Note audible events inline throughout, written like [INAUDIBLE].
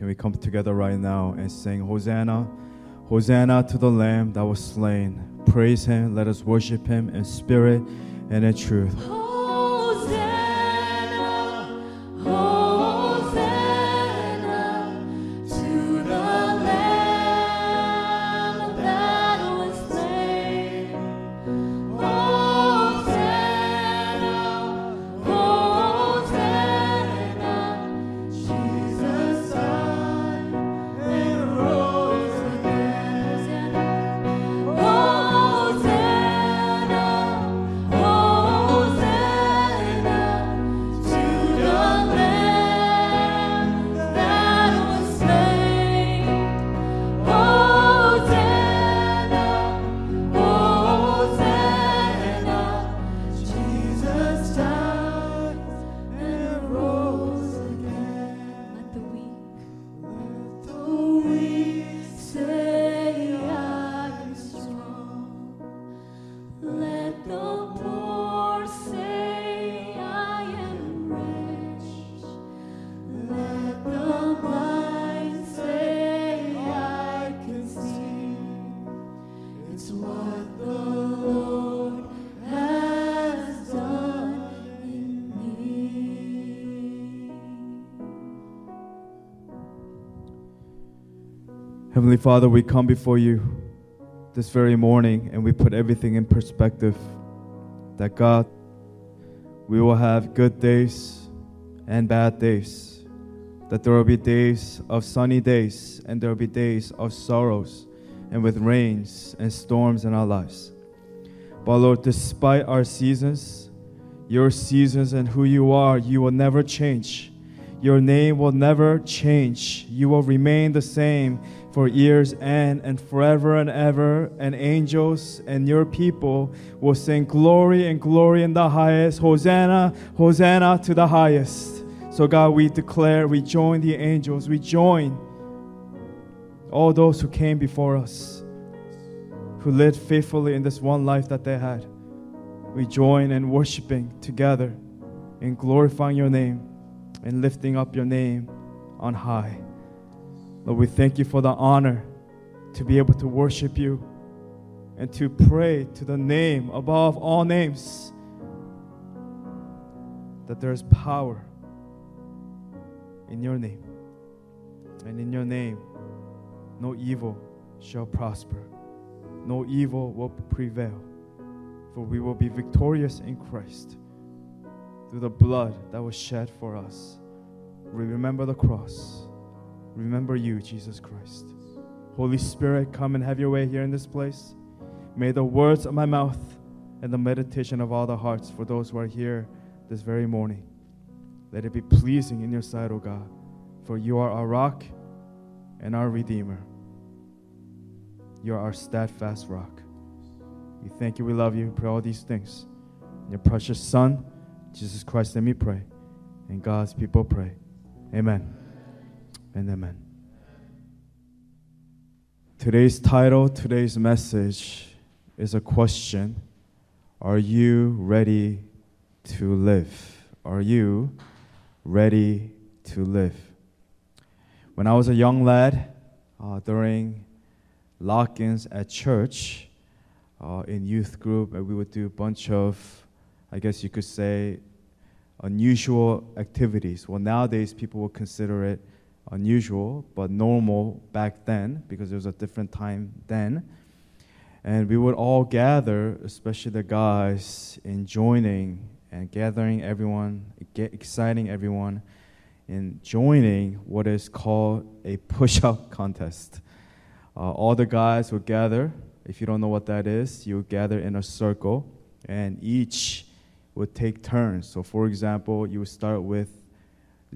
Can we come together right now and sing Hosanna? Hosanna to the Lamb that was slain. Praise Him. Let us worship Him in spirit and in truth. Heavenly Father, we come before you this very morning and we put everything in perspective. That God, we will have good days and bad days. That there will be days of sunny days and there will be days of sorrows and with rains and storms in our lives. But Lord, despite our seasons, your seasons and who you are, you will never change. Your name will never change. You will remain the same for years and and forever and ever. And angels and your people will sing glory and glory in the highest. Hosanna hosanna to the highest. So god we declare we join the angels. We join all those who came before us who lived faithfully in this one life that they had. We join in worshiping together in glorifying your name and lifting up your name on high Lord, we thank you for the honor to be able to worship you and to pray to the name above all names. That there is power in your name. And in your name, no evil shall prosper, no evil will prevail. For we will be victorious in Christ through the blood that was shed for us. We remember the cross remember you, Jesus Christ. Holy Spirit, come and have your way here in this place. May the words of my mouth and the meditation of all the hearts for those who are here this very morning, let it be pleasing in your sight, O God, for you are our rock and our Redeemer. You are our steadfast rock. We thank you, we love you, we pray all these things. In your precious Son, Jesus Christ, let me pray. And God's people pray. Amen and amen. Today's title, today's message is a question Are you ready to live? Are you ready to live? When I was a young lad, uh, during lock ins at church, uh, in youth group, we would do a bunch of, I guess you could say, unusual activities. Well, nowadays people would consider it unusual but normal back then because it was a different time then. And we would all gather, especially the guys, in joining and gathering everyone, exciting everyone in joining what is called a push up [LAUGHS] contest. Uh, all the guys would gather. If you don't know what that is, you would gather in a circle and each would take turns. So, for example, you would start with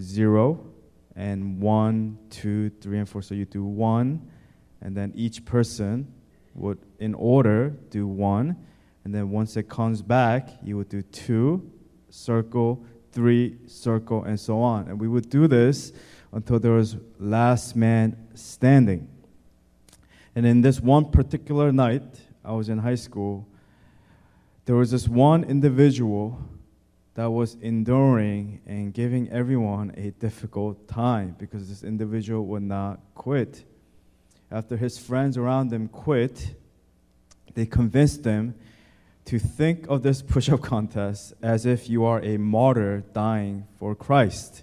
zero, and one, two, three, and four. So you do one, and then each person would, in order, do one. And then once it comes back, you would do two, circle, three, circle, and so on. And we would do this until there was last man standing. And in this one particular night, I was in high school, there was this one individual that was enduring and giving everyone a difficult time because this individual would not quit. After his friends around him quit, they convinced him to think of this [LAUGHS] push up contest as if you are a martyr dying for Christ.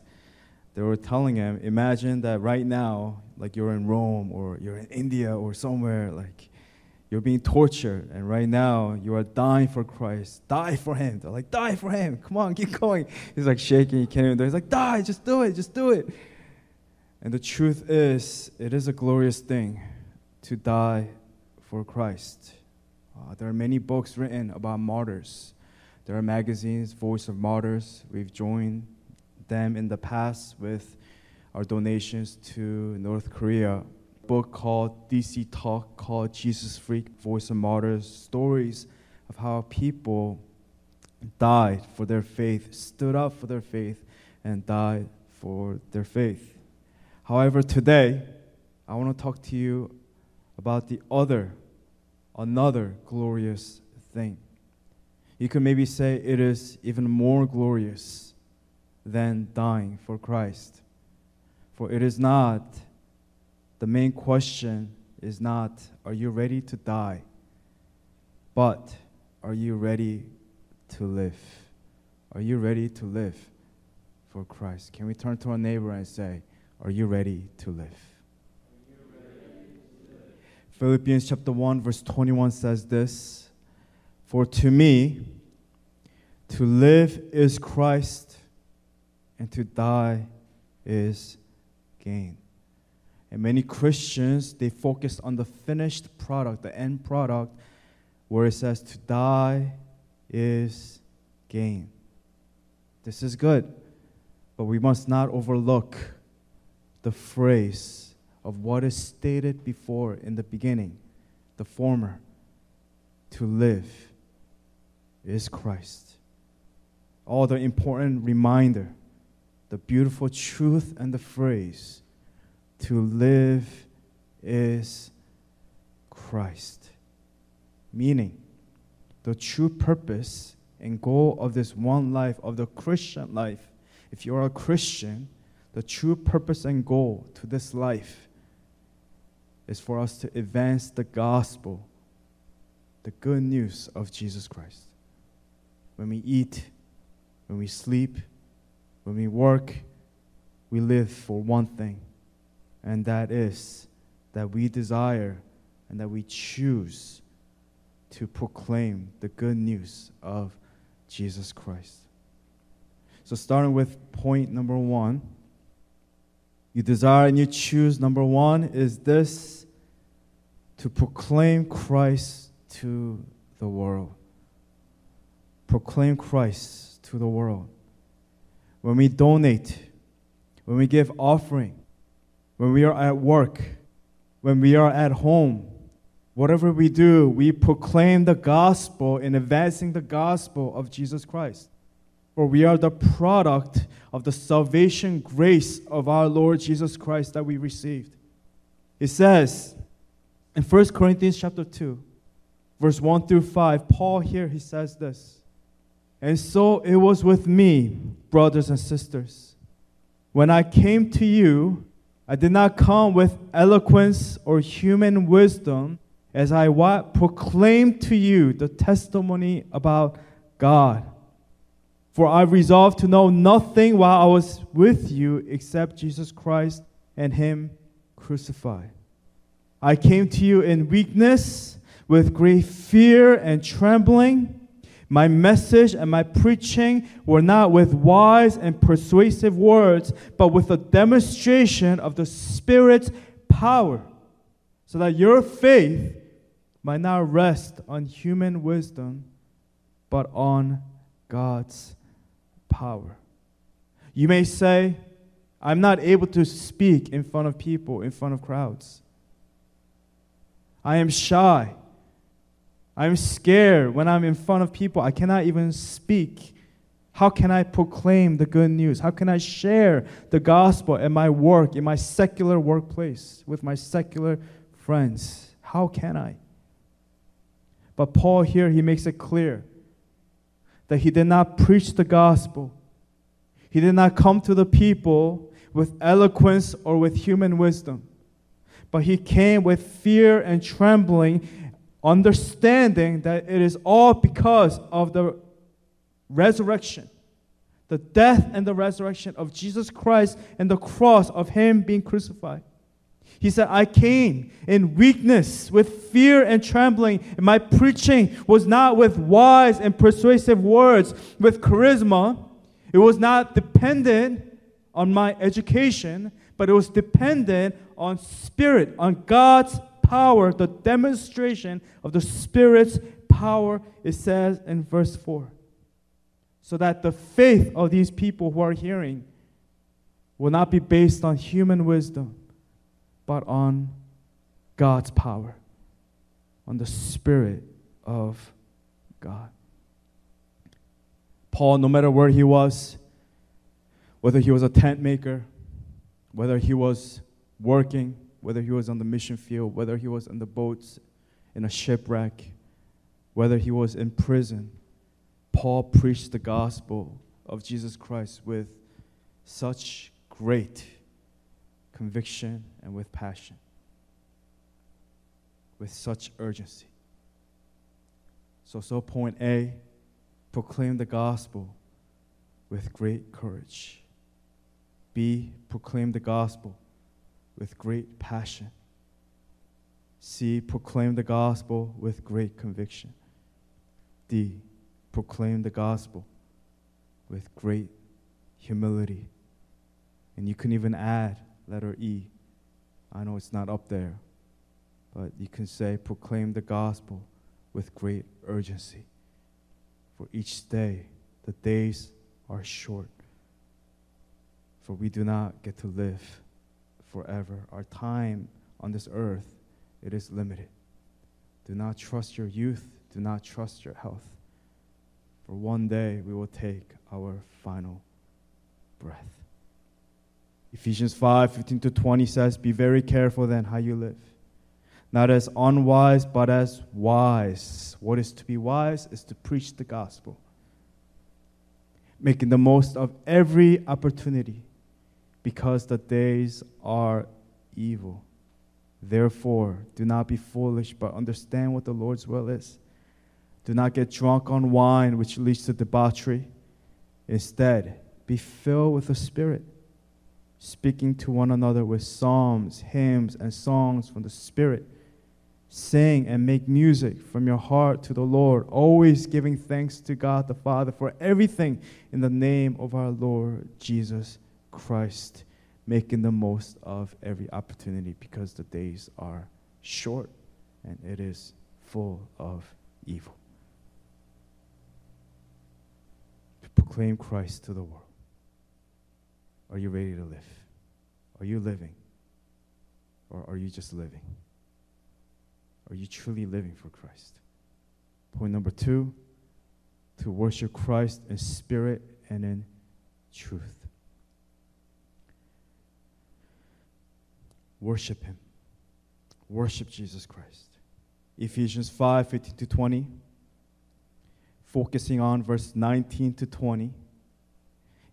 They were telling him, imagine that right now, like you're in Rome or you're in India or somewhere, like you're being tortured, and right now you are dying for Christ. Die for Him. They're like, die for Him. Come on, keep going. He's like shaking. He can't even do it. He's like, die, just do it, just do it. And the truth is, it is a glorious thing to die for Christ. Uh, there are many books written about martyrs. There are magazines, Voice of Martyrs. We've joined them in the past with our donations to North Korea book called DC Talk called Jesus Freak Voice of Martyrs stories of how people died for their faith, stood up for their faith, and died for their faith. However, today, I want to talk to you about the other, another glorious thing. You could maybe say it is even more glorious than dying for Christ. For it is not the main question is not, are you ready to die? But, are you ready to live? Are you ready to live for Christ? Can we turn to our neighbor and say, Are you ready to live? Philippians chapter 1, verse 21 says this For to me, to live is Christ, and to die is gain. And many Christians, they focus on the finished product, the end product, where it says to die is gain. This is good, but we must not overlook the phrase of what is stated before in the beginning, the former. To live is Christ. All the important reminder, the beautiful truth and the phrase to live is Christ. Meaning, the true purpose and goal of this one life, of the Christian life, if you're a Christian, the true purpose and goal to this life is for us to advance the gospel, the good news of Jesus Christ. When we eat, when we sleep, when we work, we live for one thing and that is that we desire and that we choose to proclaim the good news of Jesus Christ. So, starting with point number one, you desire and you choose, number one, is this to proclaim Christ to the world. Proclaim Christ to the world. When we donate, when we give offering, when we are at work, when we are at home, whatever we do, we proclaim the gospel in advancing the gospel of Jesus Christ. For we are the product of the salvation grace of our Lord Jesus Christ that we received. It says in 1 Corinthians chapter 2, verse 1 through 5, Paul here he says this. And so it was with me, brothers and sisters. When I came to you, I did not come with eloquence or human wisdom as I what? proclaim to you the testimony about God. For I resolved to know nothing while I was with you except Jesus Christ and Him crucified. I came to you in weakness, with great fear and trembling. My message and my preaching were not with wise and persuasive words, but with a demonstration of the Spirit's power, so that your faith might not rest on human wisdom, but on God's power. You may say, I'm not able to speak in front of people, in front of crowds. I am shy. I'm scared when I'm in front of people. I cannot even speak. How can I proclaim the good news? How can I share the gospel in my work, in my secular workplace, with my secular friends? How can I? But Paul here, he makes it clear that he did not preach the gospel. He did not come to the people with eloquence or with human wisdom, but he came with fear and trembling, understanding that it is all because of the resurrection, the death and the resurrection of Jesus Christ and the cross of him being crucified. He said, I came in weakness, with fear and trembling, and my preaching was not with wise and persuasive words, with charisma. It was not dependent on my education, but it was dependent on spirit, on God's power, the demonstration of the Spirit's power, it says in verse 4. So that the faith of these people who are hearing will not be based on human wisdom but on God's power, on the Spirit of God. Paul, no matter where he was, whether he was a tent maker, whether he was working, whether he was on the mission field, whether he was on the boats in a shipwreck, whether he was in prison, Paul preached the gospel of Jesus Christ with such great conviction and with passion, with such urgency. So, so point A proclaim the gospel with great courage. B, proclaim the gospel with great passion. C, proclaim the gospel with great conviction. D, proclaim the gospel with great humility. And you can even add letter E. I know it's not up there, but you can say, proclaim the gospel with great urgency. For each day, the days are short. For we do not get to live forever. Our time on this earth, it is limited. Do not trust your youth. Do not trust your health. For one day we will take our final breath. Ephesians 5 15 to 20 says, Be very careful then how you live. Not as unwise, but as wise. What is to be wise is to preach the gospel, making the most of every opportunity because the days are evil. Therefore, do not be foolish, but understand what the Lord's will is. Do not get drunk on wine, which leads to debauchery. Instead, be filled with the Spirit speaking to one another with psalms, hymns, and songs from the Spirit. Sing and make music from your heart to the Lord, always giving thanks to God the Father for everything in the name of our Lord Jesus Christ, making the most of every opportunity because the days are short and it is full of evil. To proclaim Christ to the world. Are you ready to live? Are you living? Or are you just living? Are you truly living for Christ? Point number two to worship Christ in spirit and in truth. Worship Him. Worship Jesus Christ. Ephesians 5 15 to 20, focusing on verse 19 to 20.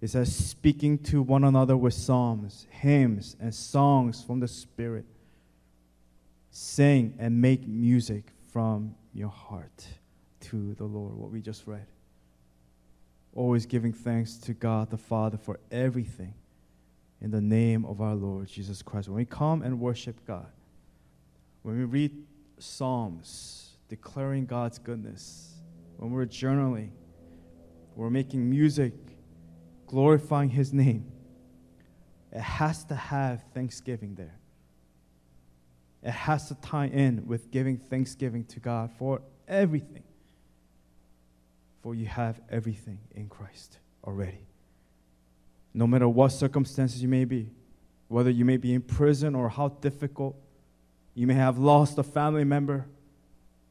It says, speaking to one another with psalms, hymns, and songs from the Spirit. Sing and make music from your heart to the Lord, what we just read. Always giving thanks to God the Father for everything in the name of our Lord Jesus Christ. When we come and worship God, when we read Psalms declaring God's goodness, when we're journaling, we're making music glorifying His name, it has to have thanksgiving there. It has to tie in with giving thanksgiving to God for everything. For you have everything in Christ already. No matter what circumstances you may be, whether you may be in prison or how difficult, you may have lost a family member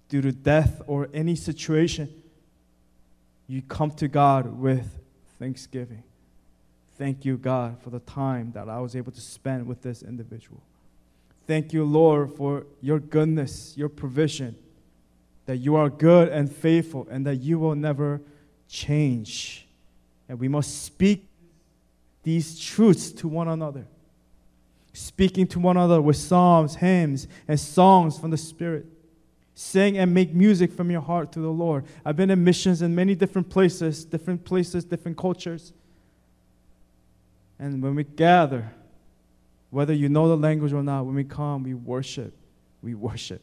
due to death or any situation, you come to God with thanksgiving. Thank you, God, for the time that I was able to spend with this individual. Thank you, Lord, for your goodness, your provision, that you are good and faithful, and that you will never change. And we must speak these truths to one another. Speaking to one another with psalms, hymns, and songs from the Spirit. Sing and make music from your heart to the Lord. I've been in missions in many different places, different places, different cultures. And when we gather, whether you know the language or not, when we come, we worship. We worship.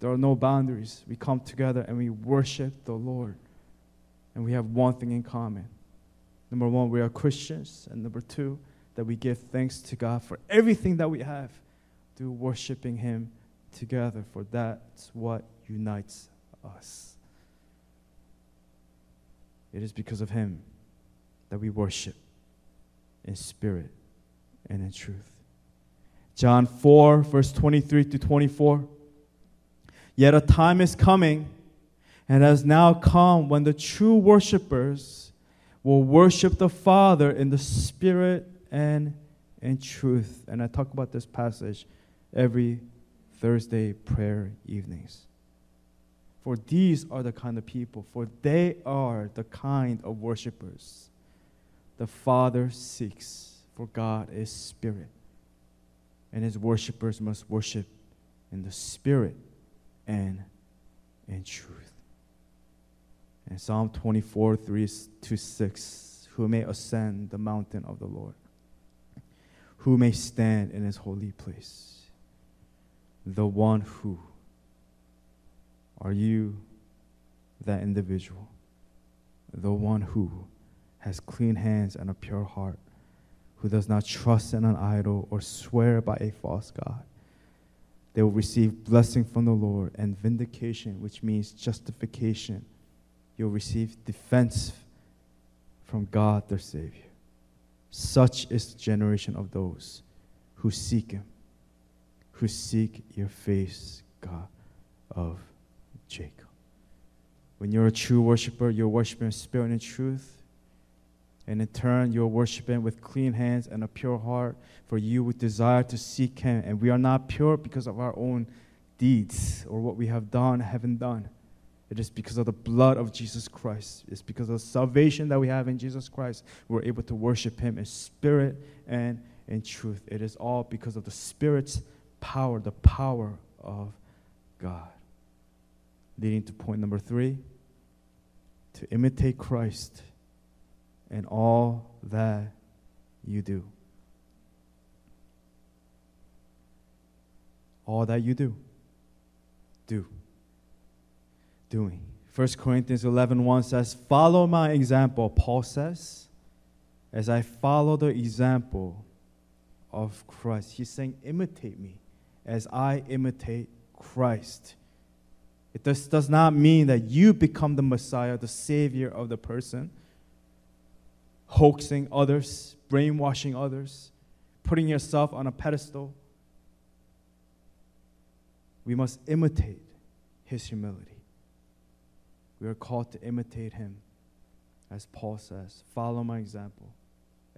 There are no boundaries. We come together and we worship the Lord. And we have one thing in common. Number one, we are Christians. And number two, that we give thanks to God for everything that we have through worshiping Him together, for that's what unites us. It is because of Him that we worship in spirit and in truth. John 4, verse 23 to 24. Yet a time is coming and has now come when the true worshipers will worship the Father in the spirit and in truth. And I talk about this passage every Thursday prayer evenings. For these are the kind of people, for they are the kind of worshipers the Father seeks, for God is spirit. And his worshipers must worship in the spirit and in truth. And Psalm 24, 3 to 6 Who may ascend the mountain of the Lord? Who may stand in his holy place? The one who. Are you that individual? The one who has clean hands and a pure heart, who does not trust in an idol or swear by a false God. They will receive blessing from the Lord and vindication, which means justification. You'll receive defense from God their Savior. Such is the generation of those who seek Him, who seek your face, God of Jacob. When you're a true worshiper, you're worshiping spirit and truth. And in turn, you're worshiping with clean hands and a pure heart, for you would desire to seek Him. And we are not pure because of our own deeds or what we have done, haven't done. It is because of the blood of Jesus Christ. It's because of the salvation that we have in Jesus Christ. We're able to worship Him in spirit and in truth. It is all because of the Spirit's power, the power of God. Leading to point number three to imitate Christ in all that you do. All that you do, do. Doing. 1 Corinthians 11 1 says, Follow my example, Paul says, as I follow the example of Christ. He's saying, Imitate me as I imitate Christ. It does, does not mean that you become the Messiah, the Savior of the person hoaxing others, brainwashing others, putting yourself on a pedestal. We must imitate his humility. We are called to imitate him, as Paul says follow my example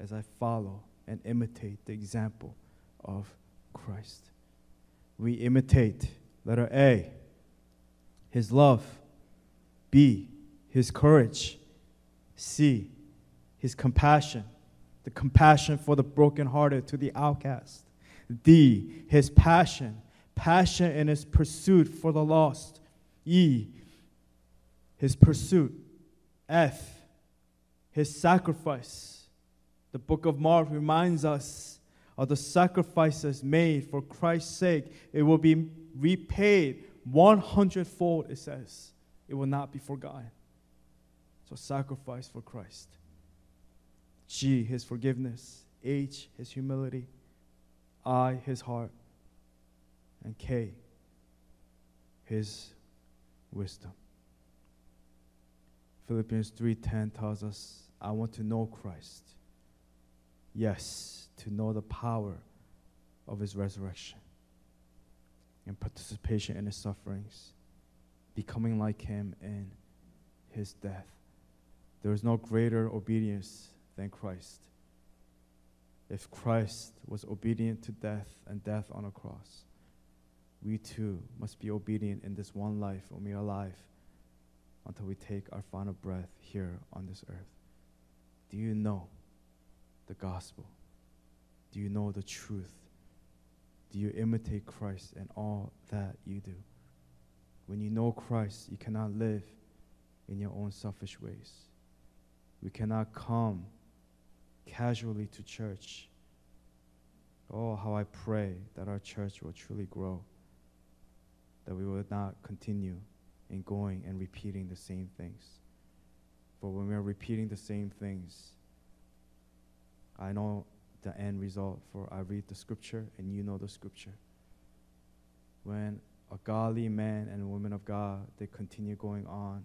as I follow and imitate the example of Christ. We imitate, letter A, his love, B, his courage, C, his compassion, the compassion for the brokenhearted to the outcast. D, his passion, passion in his pursuit for the lost. E, his pursuit. F, his sacrifice. The book of Mark reminds us of the sacrifices made for Christ's sake. It will be repaid 100 fold, it says. It will not be forgotten. So, sacrifice for Christ. G, his forgiveness. H, his humility. I, his heart. And K, his wisdom. Philippians 3:10 tells us, I want to know Christ. Yes, to know the power of his resurrection and participation in his sufferings, becoming like him in his death. There is no greater obedience than Christ. If Christ was obedient to death and death on a cross, we too must be obedient in this one life when we are alive until we take our final breath here on this earth. Do you know the gospel? Do you know the truth? Do you imitate Christ in all that you do? When you know Christ, you cannot live in your own selfish ways. We cannot come casually to church. Oh, how I pray that our church will truly grow, that we will not continue in going and repeating the same things. For when we are repeating the same things, I know the end result, for I read the scripture and you know the scripture. When a godly man and woman of God, they continue going on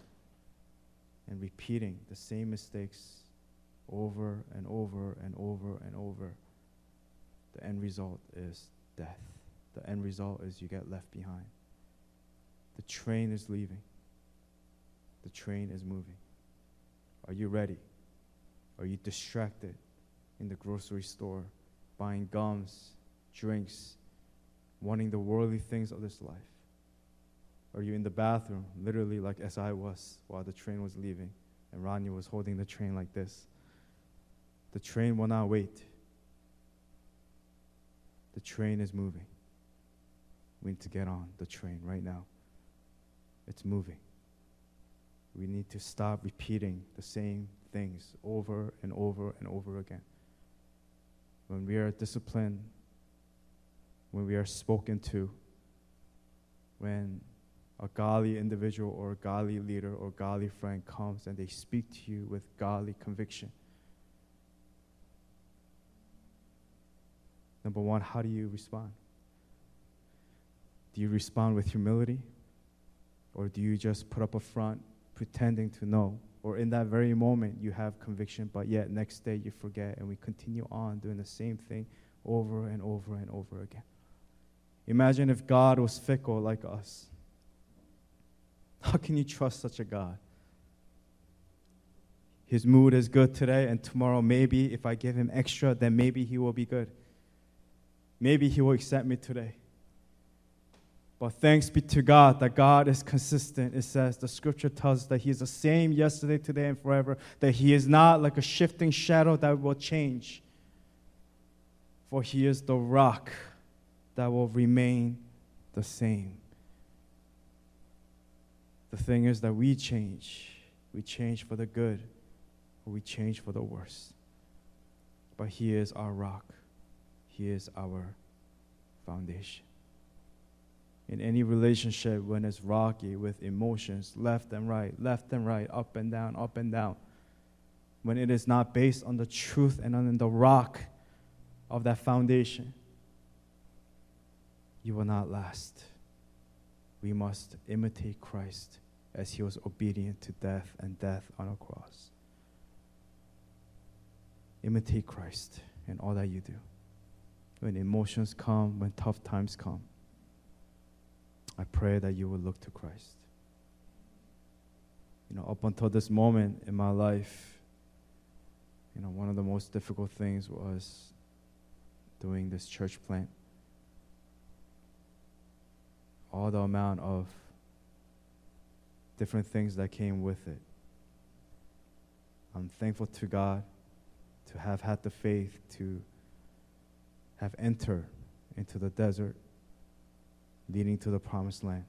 and repeating the same mistakes over and over and over and over, the end result is death. The end result is you get left behind. The train is leaving. The train is moving. Are you ready? Are you distracted in the grocery store, buying gums, drinks, wanting the worldly things of this life? Are you in the bathroom, literally like as I was while the train was leaving, and Rania was holding the train like this? The train will not wait. The train is moving. We need to get on the train right now. It's moving. We need to stop repeating the same things over and over and over again. When we are disciplined, when we are spoken to, when a godly individual or a godly leader or godly friend comes and they speak to you with godly conviction. Number one, how do you respond? Do you respond with humility? Or do you just put up a front pretending to know? Or in that very moment, you have conviction, but yet next day you forget, and we continue on doing the same thing over and over and over again. Imagine if God was fickle like us. How can you trust such a God? His mood is good today, and tomorrow, maybe if I give him extra, then maybe he will be good. Maybe he will accept me today. But thanks be to God that God is consistent. It says, the scripture tells us that He is the same yesterday, today, and forever, that He is not like a shifting shadow that will change. For He is the rock that will remain the same. The thing is that we change. We change for the good, or we change for the worse. But He is our rock, He is our foundation in any relationship when it's rocky with emotions, left and right, left and right, up and down, up and down, when it is not based on the truth and on the rock of that foundation, you will not last. We must imitate Christ as he was obedient to death and death on a cross. Imitate Christ in all that you do. When emotions come, when tough times come, I pray that you will look to Christ. You know, up until this moment in my life, you know, one of the most difficult things was doing this church plant. All the amount of different things that came with it. I'm thankful to God to have had the faith to have entered into the desert leading to the promised land.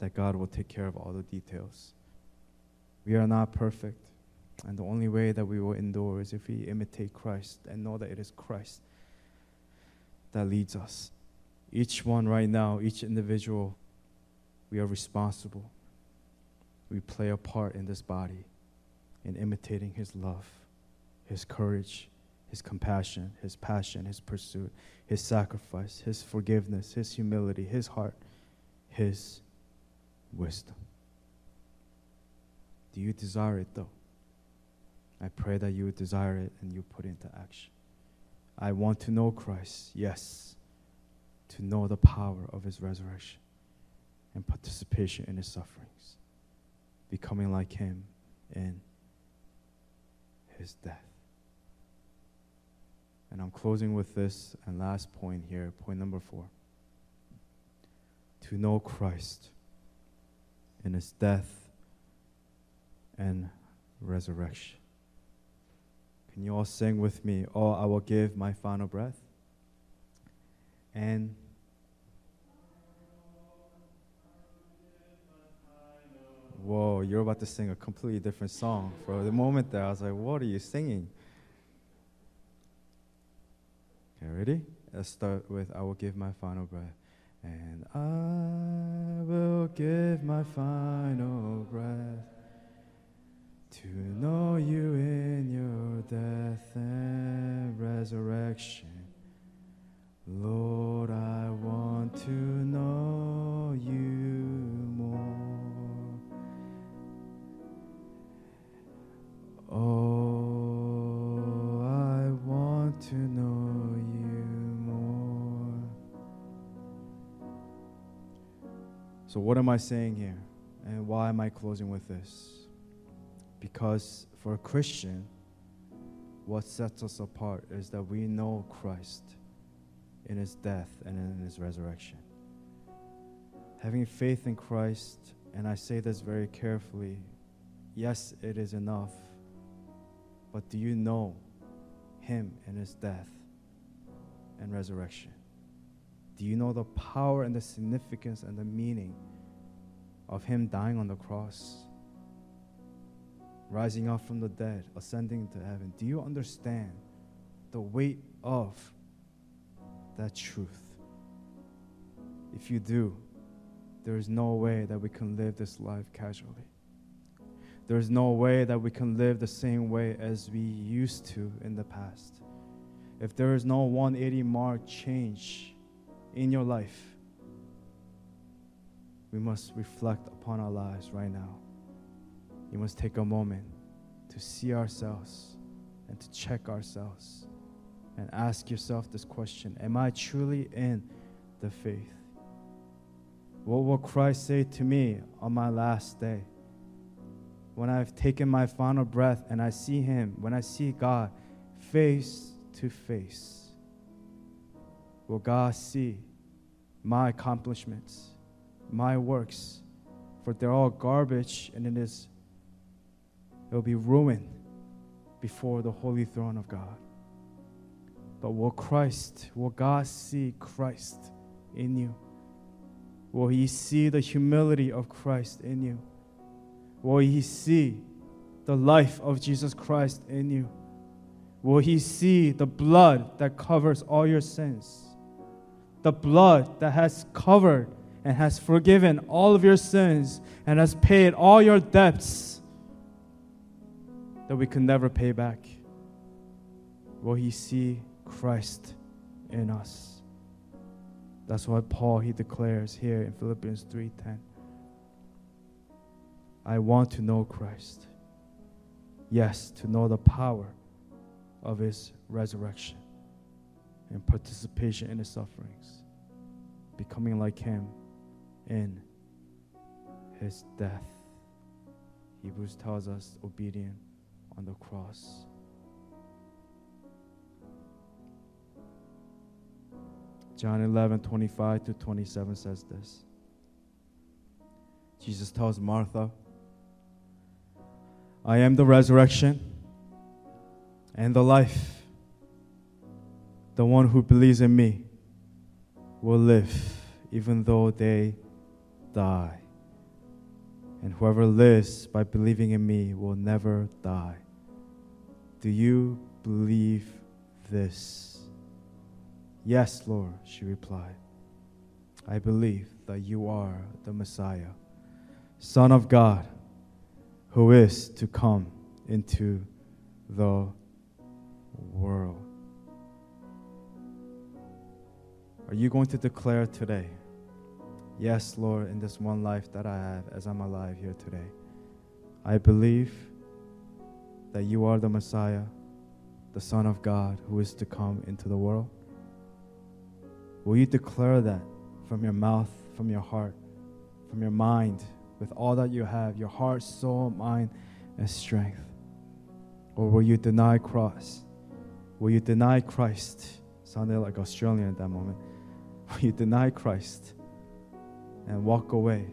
That God will take care of all the details. We are not perfect, and the only way that we will endure is if we imitate Christ and know that it is Christ that leads us. Each one right now, each individual, we are responsible. We play a part in this body in imitating His love, His courage, his compassion, his passion, his pursuit, his sacrifice, his forgiveness, his humility, his heart, his wisdom. Do you desire it though? I pray that you would desire it and you put it into action. I want to know Christ, yes, to know the power of his resurrection and participation in his sufferings, becoming like him in his death. And I'm closing with this and last point here, point number four. To know Christ in his death, and resurrection. Can you all sing with me? Oh, I will give my final breath. And Whoa, you're about to sing a completely different song. For the moment there, I was like, what are you singing? Okay, ready? Let's start with I will give my final breath. And I will give my final breath to know you in your death and resurrection. Lord, I want to know you more. Oh, So, what am I saying here? And why am I closing with this? Because for a Christian, what sets us apart is that we know Christ in his death and in his resurrection. Having faith in Christ, and I say this very carefully, yes, it is enough but do you know him in his death and resurrection? Do you know the power and the significance and the meaning of him dying on the cross, rising up from the dead, ascending to heaven? Do you understand the weight of that truth? If you do, there is no way that we can live this life casually. There's no way that we can live the same way as we used to in the past. If there is no 180 mark change in your life, we must reflect upon our lives right now. You must take a moment to see ourselves and to check ourselves and ask yourself this question Am I truly in the faith? What will Christ say to me on my last day? when I've taken my final breath and I see Him, when I see God face to face, will God see my accomplishments, my works? For they're all garbage and it is it will be ruined before the holy throne of God. But will Christ, will God see Christ in you? Will He see the humility of Christ in you? Will he see the life of Jesus Christ in you? Will he see the blood that covers all your sins? The blood that has covered and has forgiven all of your sins and has paid all your debts that we can never pay back. Will he see Christ in us? That's what Paul he declares here in Philippians 3:10. I want to know Christ. Yes, to know the power of his resurrection and participation in his sufferings, becoming like him in his death. Hebrews tells us obedient on the cross. John 11, 25 to 27 says this. Jesus tells Martha, I am the resurrection and the life. The one who believes in me will live even though they die. And whoever lives by believing in me will never die. Do you believe this? Yes, Lord, she replied. I believe that you are the Messiah, Son of God who is to come into the world. Are you going to declare today, Yes, Lord, in this one life that I have as I'm alive here today, I believe that you are the Messiah, the Son of God who is to come into the world? Will you declare that from your mouth, from your heart, from your mind, with all that you have, your heart, soul, mind, and strength? Or will you deny cross? Will you deny Christ? Sounded like Australian at that moment. Will [LAUGHS] you deny Christ and walk away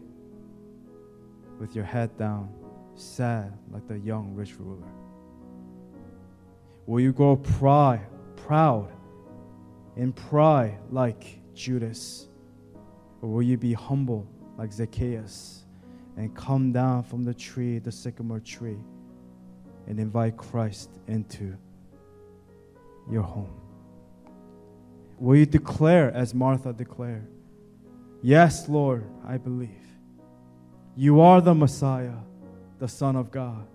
with your head down sad like the young rich ruler? Will you grow pride, proud in pride like Judas? Or will you be humble like Zacchaeus and come down from the tree, the sycamore tree, and invite Christ into your home? Will you declare as Martha declared, Yes, Lord, I believe. You are the Messiah, the Son of God,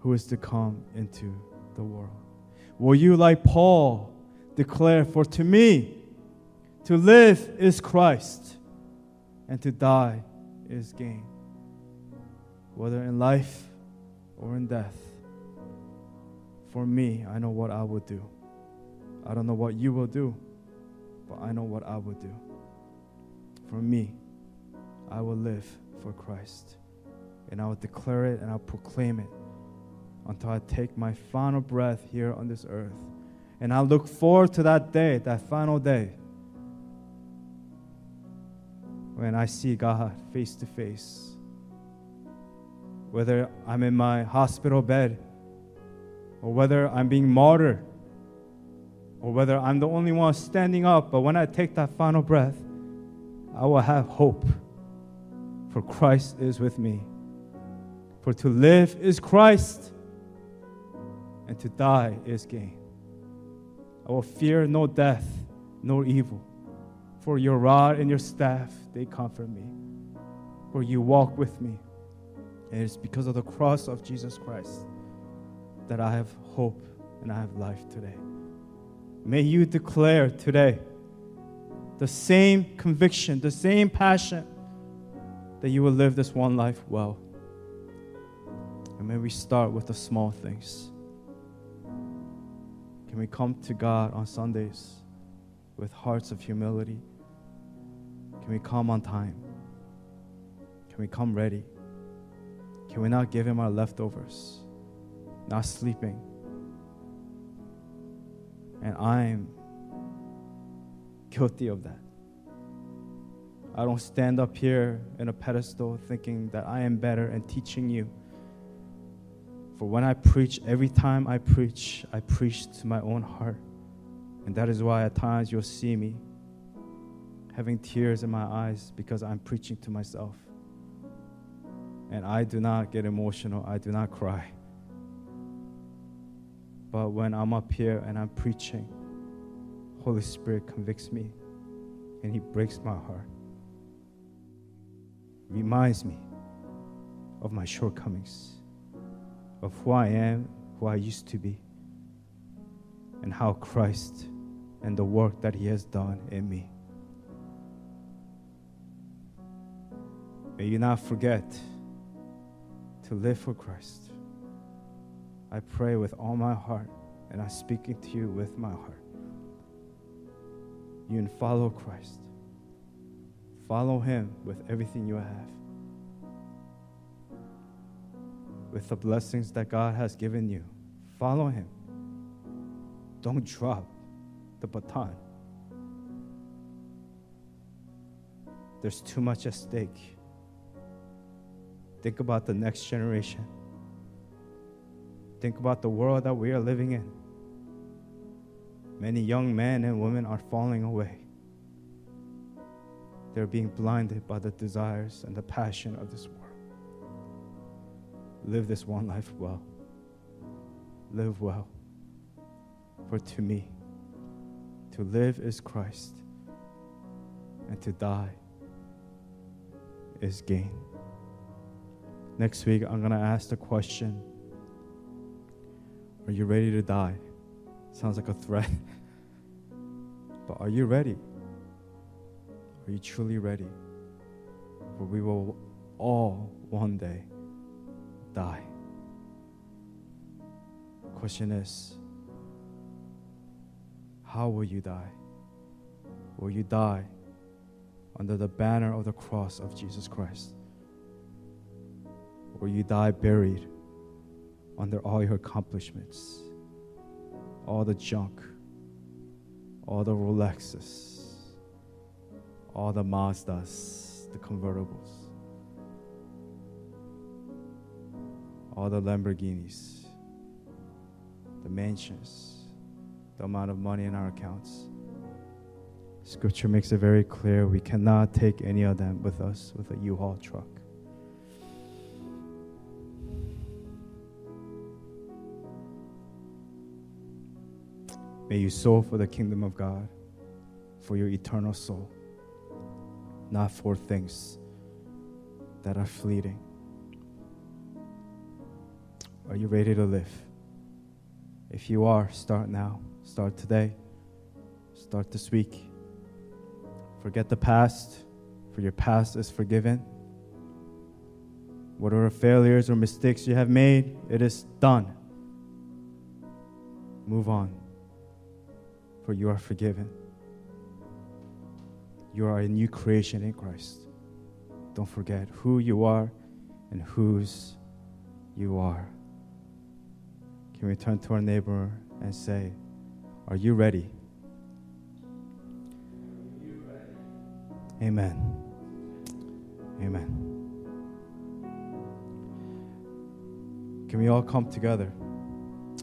who is to come into the world. Will you, like Paul, declare, For to me, to live is Christ, and to die is gain? Whether in life or in death, for me, I know what I will do. I don't know what you will do, but I know what I will do. For me, I will live for Christ. And I will declare it and I'll proclaim it until I take my final breath here on this earth. And I look forward to that day, that final day, when I see God face to face. Whether I'm in my hospital bed, or whether I'm being martyred, or whether I'm the only one standing up, but when I take that final breath, I will have hope, for Christ is with me. For to live is Christ, and to die is gain. I will fear no death, nor evil, for your rod and your staff, they comfort me. For you walk with me. And it is because of the cross of Jesus Christ that I have hope and I have life today. May you declare today the same conviction, the same passion that you will live this one life well. And may we start with the small things. Can we come to God on Sundays with hearts of humility? Can we come on time? Can we come ready? Can we not give Him our leftovers? Not sleeping. And I'm guilty of that. I don't stand up here in a pedestal thinking that I am better and teaching you. For when I preach, every time I preach, I preach to my own heart. And that is why at times you'll see me having tears in my eyes because I'm preaching to myself. And I do not get emotional, I do not cry. But when I'm up here and I'm preaching, Holy Spirit convicts me and He breaks my heart. Reminds me of my shortcomings, of who I am, who I used to be, and how Christ and the work that He has done in me. May you not forget to live for Christ. I pray with all my heart, and I'm speaking to you with my heart you can follow Christ. Follow Him with everything you have. With the blessings that God has given you. Follow Him. Don't drop the baton. There's too much at stake. Think about the next generation. Think about the world that we are living in. Many young men and women are falling away. They're being blinded by the desires and the passion of this world. Live this one life well. Live well. For to me, to live is Christ, and to die is gain. Next week, I'm going to ask the question Are you ready to die? Sounds like a threat. [LAUGHS] but are you ready? Are you truly ready? For we will all one day die. Question is, how will you die? Will you die under the banner of the cross of Jesus Christ? Or you die buried under all your accomplishments? all the junk, all the Rolexes, all the Mazdas, the convertibles. all the Lamborghinis, the mansions, the amount of money in our accounts. Scripture makes it very clear we cannot take any of them with us with a U-Haul truck. May you sow for the kingdom of God, for your eternal soul, not for things that are fleeting. Are you ready to live? If you are, start now. Start today. Start this week. Forget the past, for your past is forgiven. Whatever failures or mistakes you have made, it is done. Move on, for you are forgiven. You are a new creation in Christ. Don't forget who you are and whose you are. Can we turn to our neighbor and say, Are you ready? Amen. Amen. Can we all come together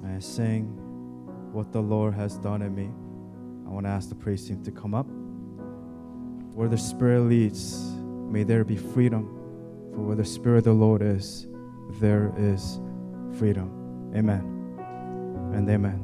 and sing what the Lord has done in me? I want to ask the praise team to come up. Where the Spirit leads, may there be freedom. For where the Spirit of the Lord is, there is freedom. Amen and amen.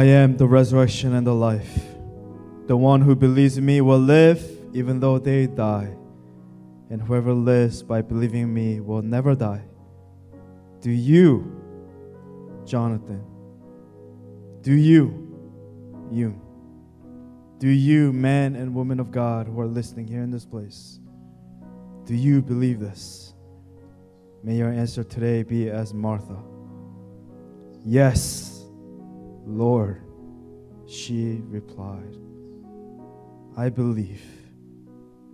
I am the resurrection and the life. The one who believes in me will live even though they die. And whoever lives by believing in me will never die. Do you, Jonathan, do you you? Do you, men and women of God who are listening here in this place, do you believe this? May your answer today be as Martha. Yes, Lord, she replied. I believe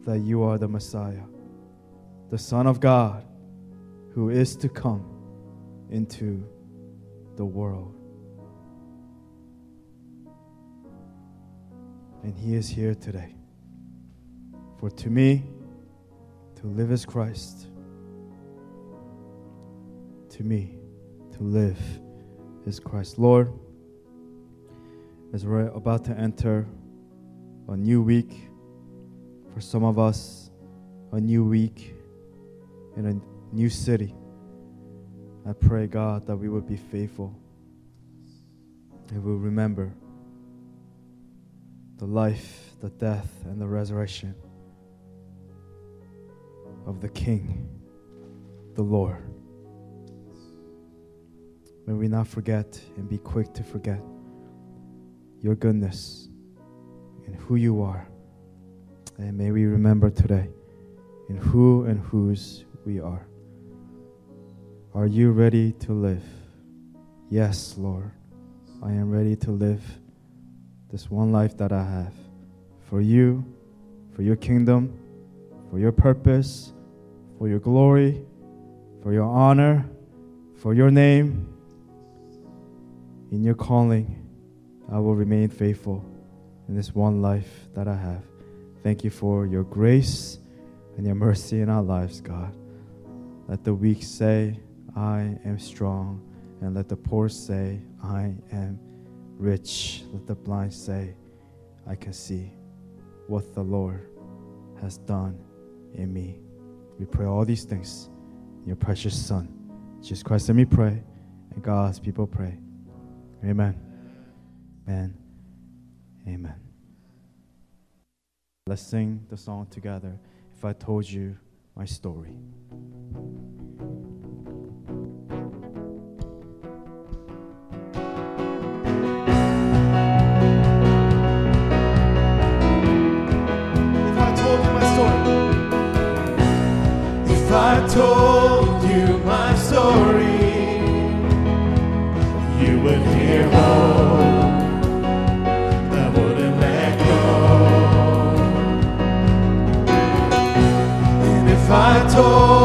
that you are the Messiah, the Son of God, who is to come into the world. And He is here today. For to me, to live is Christ. To me, to live is Christ. Lord, as we're about to enter a new week, for some of us, a new week in a new city, I pray, God, that we would be faithful and we'll remember the life, the death, and the resurrection of the King, the Lord. May we not forget and be quick to forget your goodness and who you are. And may we remember today in who and whose we are. Are you ready to live? Yes, Lord. I am ready to live this one life that I have for you, for your kingdom, for your purpose, for your glory, for your honor, for your name. In your calling, I will remain faithful in this one life that I have. Thank you for your grace and your mercy in our lives, God. Let the weak say, I am strong, and let the poor say, I am rich. Let the blind say, I can see what the Lord has done in me. We pray all these things in your precious Son, Jesus Christ. Let me pray, and God's people pray. Amen. Amen. Amen. Let's sing the song together. If I told you my story. If I told you my story, you would hear hope if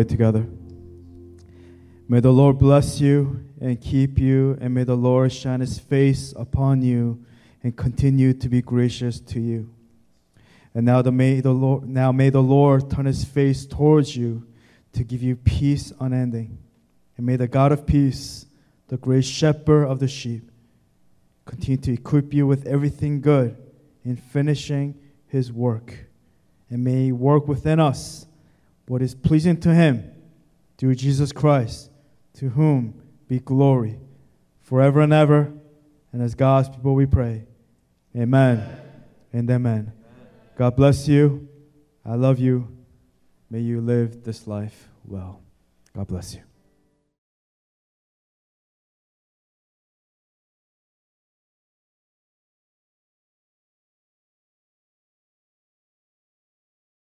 pray together. May the Lord bless you and keep you, and may the Lord shine his face upon you and continue to be gracious to you. And now the may the Lord now may the Lord turn his face towards you to give you peace unending. And may the God of peace, the great shepherd of the sheep, continue to equip you with everything good in finishing his work. And may he work within us what is pleasing to him through Jesus Christ, to whom be glory forever and ever. And as God's people we pray. Amen and amen. God bless you. I love you. May you live this life well. God bless you.